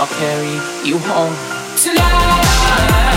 I'll carry you home tonight.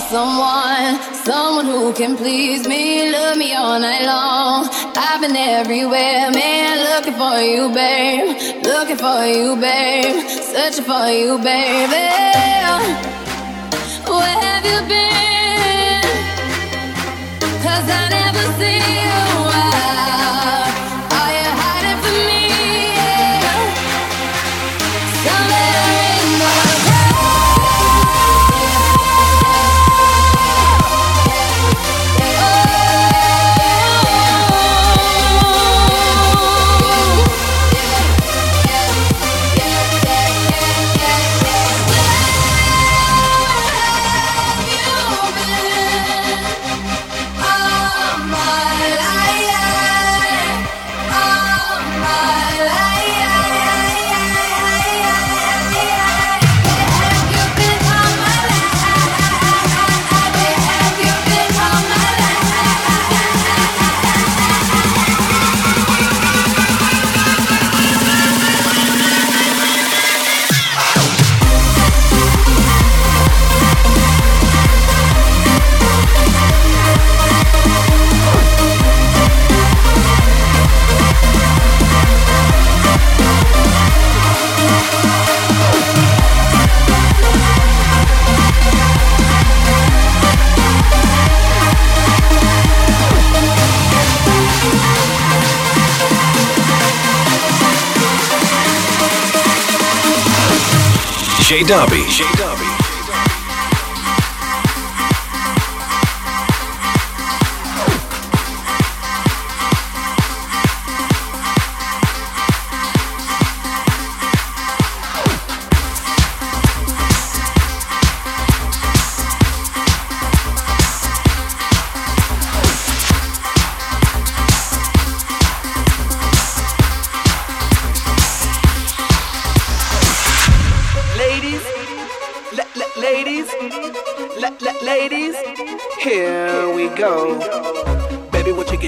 someone, someone who can please me, love me all night long. I've been everywhere, man, looking for you, babe, looking for you, babe, searching for you, baby. Where have you been? Cause I DJ Dubby.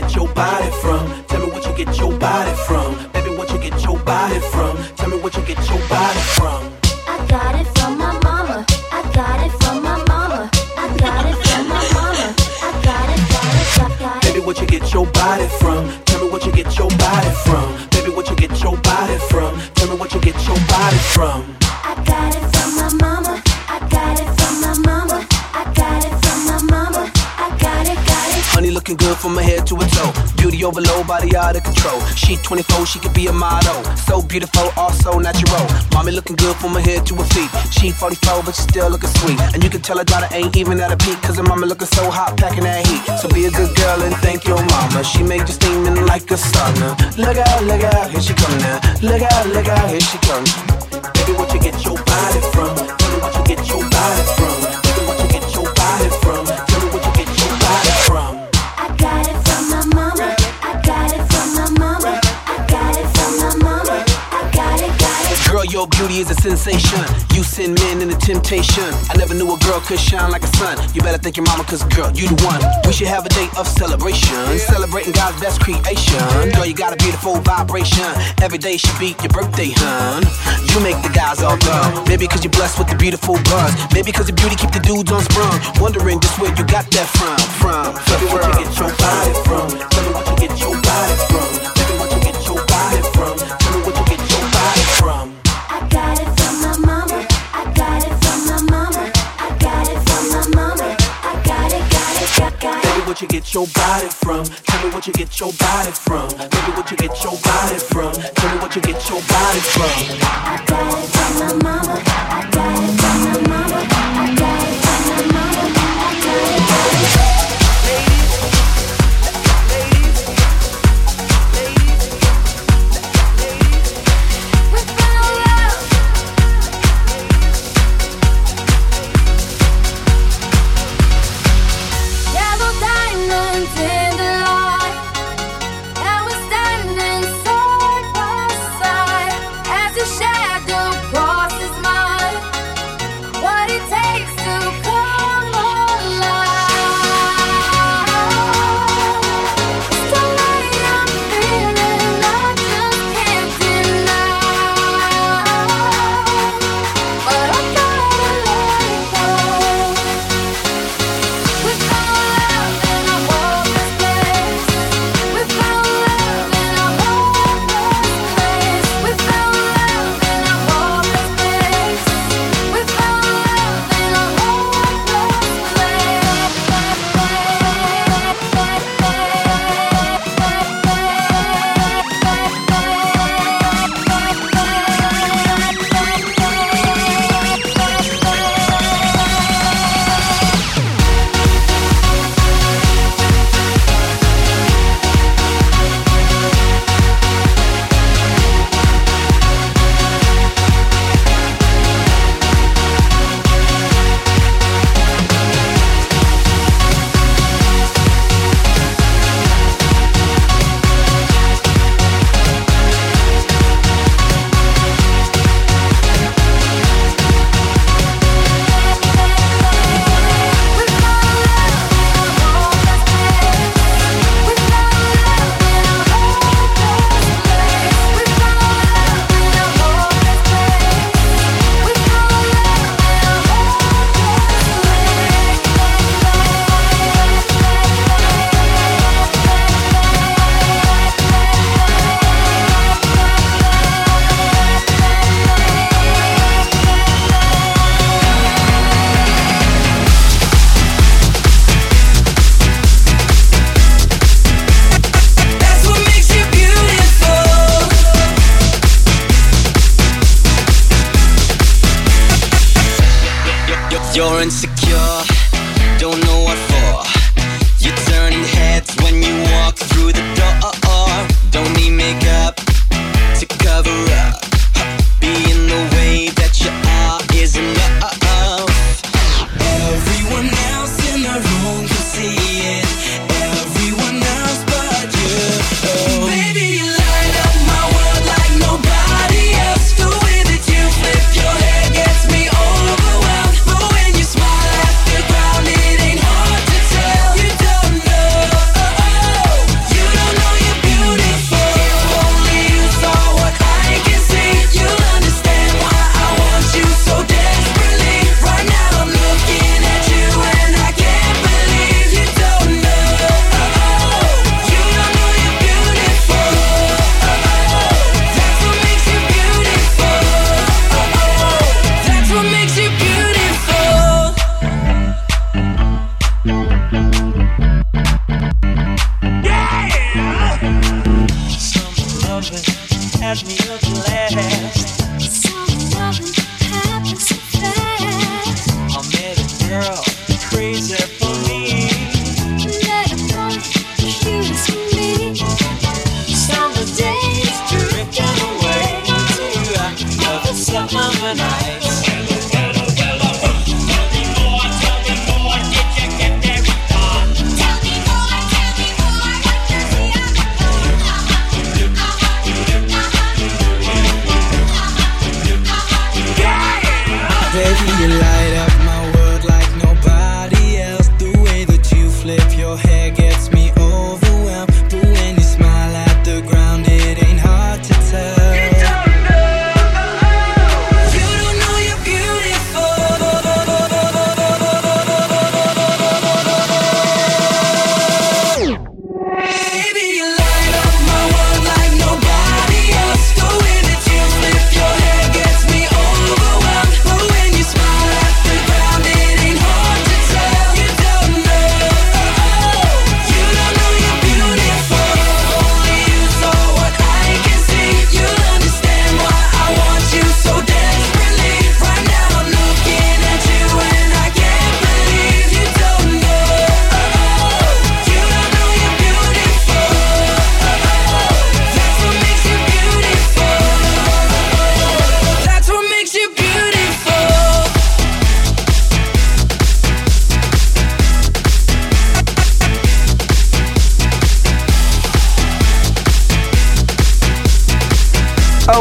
DJ your body out of control. She 24, she could be a model. So beautiful, also natural. Mommy looking good from her head to her feet. She 44, but she still looking sweet. And you can tell her daughter ain't even at a peak, cause her mama looking so hot, packing that heat. So be a good girl and thank your mama. She made you steaming like a sauna. Look out, look out, here she come now. Look out, look out, here she comes. Baby, what you get your body from? Tell me what you get your body from. Baby, what you get your body from? Your beauty is a sensation. You send men into temptation. I never knew a girl could shine like a sun. You better thank your mama, cause girl, you the one. We should have a day of celebration. Celebrating God's best creation. Girl, you got a beautiful vibration. Every day should be your birthday, hun. You make the guys all go. Maybe cause you're blessed with the beautiful buzz. Maybe cause your beauty keep the dudes on sprung. Wondering just where you got that from. From. Tell me where you get your body from. Tell me where you get your body from. Tell me where you get your body from. Your body from. Tell me what you get your body from. Baby, what you get your body from. Tell me what you get your body from. I got it from my mama. I got it from my mama. I got it from my mama. I got it. shadow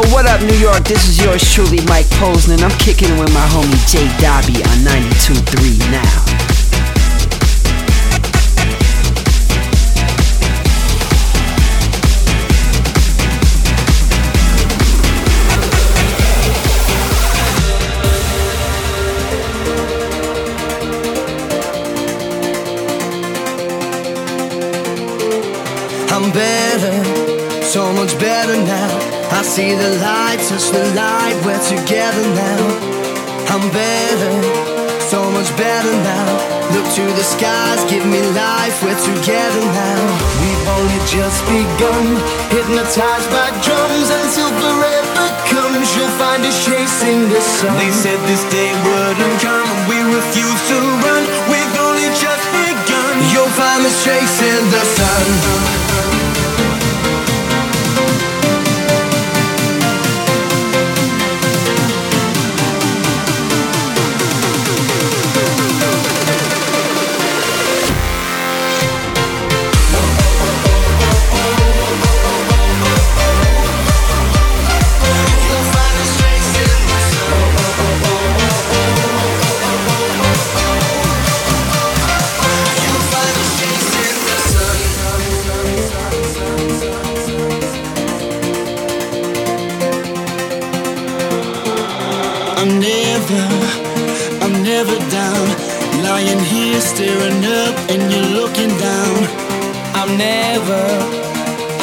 What up, New York? This is yours truly, Mike Posner, I'm kicking it with my homie Jay Dobby on 92.3 now. I'm better, so much better now. I see the light, touch the light, we're together now. I'm better, so much better now. Look to the skies, give me life, we're together now. We've only just begun, hypnotized by drums until forever comes. You'll find us chasing the sun. They said this day wouldn't come, and we refuse to run. We've only just begun. You'll find us chasing the sun. never down. Lying here, staring up, and you're looking down. I'm never,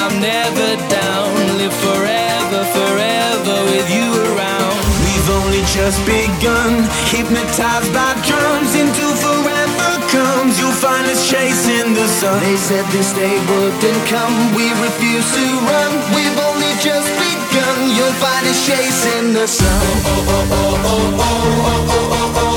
I'm never down. Live forever, forever with you around. We've only just begun, hypnotized by drums into forever comes. You'll find us chasing the sun. They said this day wouldn't come. We refuse to run. We've only just begun. You'll find us chasing the sun. oh, oh, oh, oh, oh, oh, oh. oh, oh.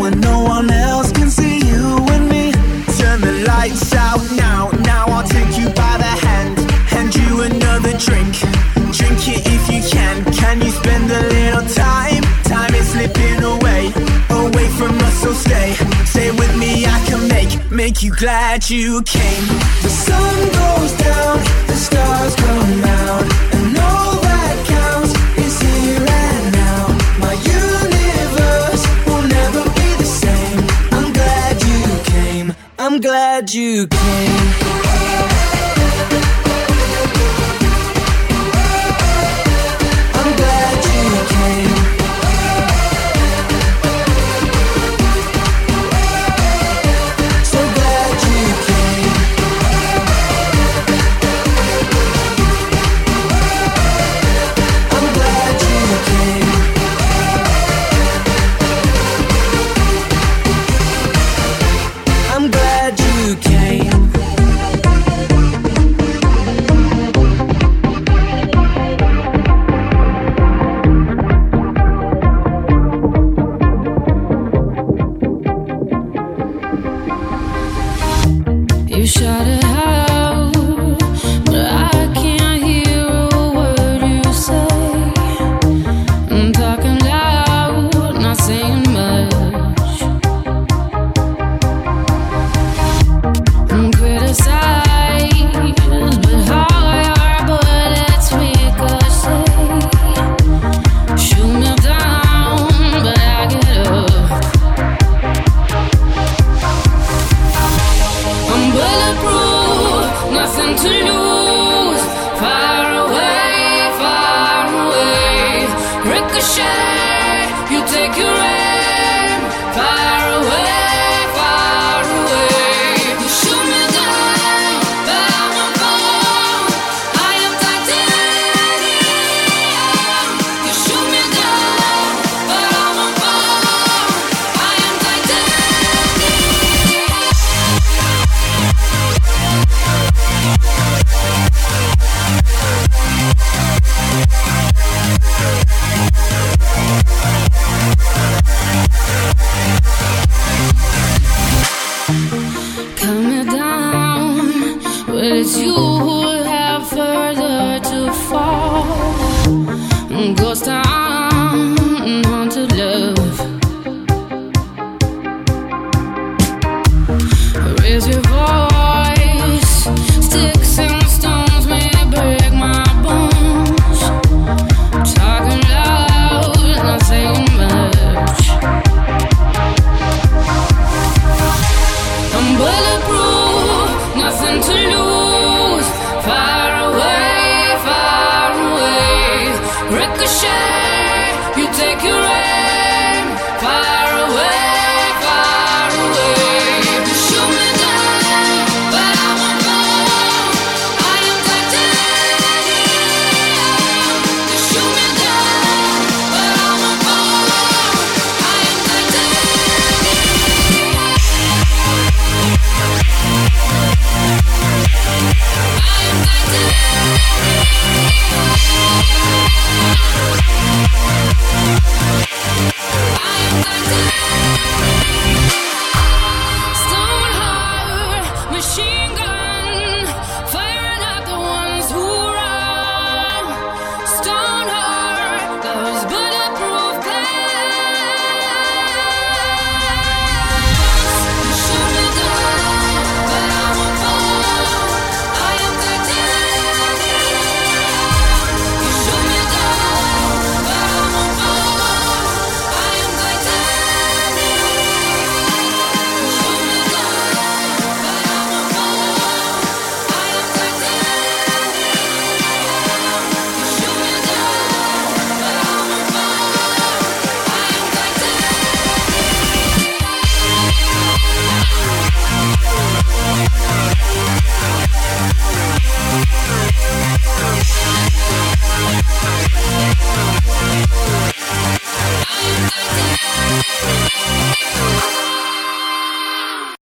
play no one else can see you. And me. Turn the lights out now, now I'll take you by the hand. again. you another drink, drink it if you Can Can you spend a little time? Time is slipping away, away from us, So stay, stay with me. I can make, make you glad you came. The sun goes down, the stars come out, and all that counts glad you came.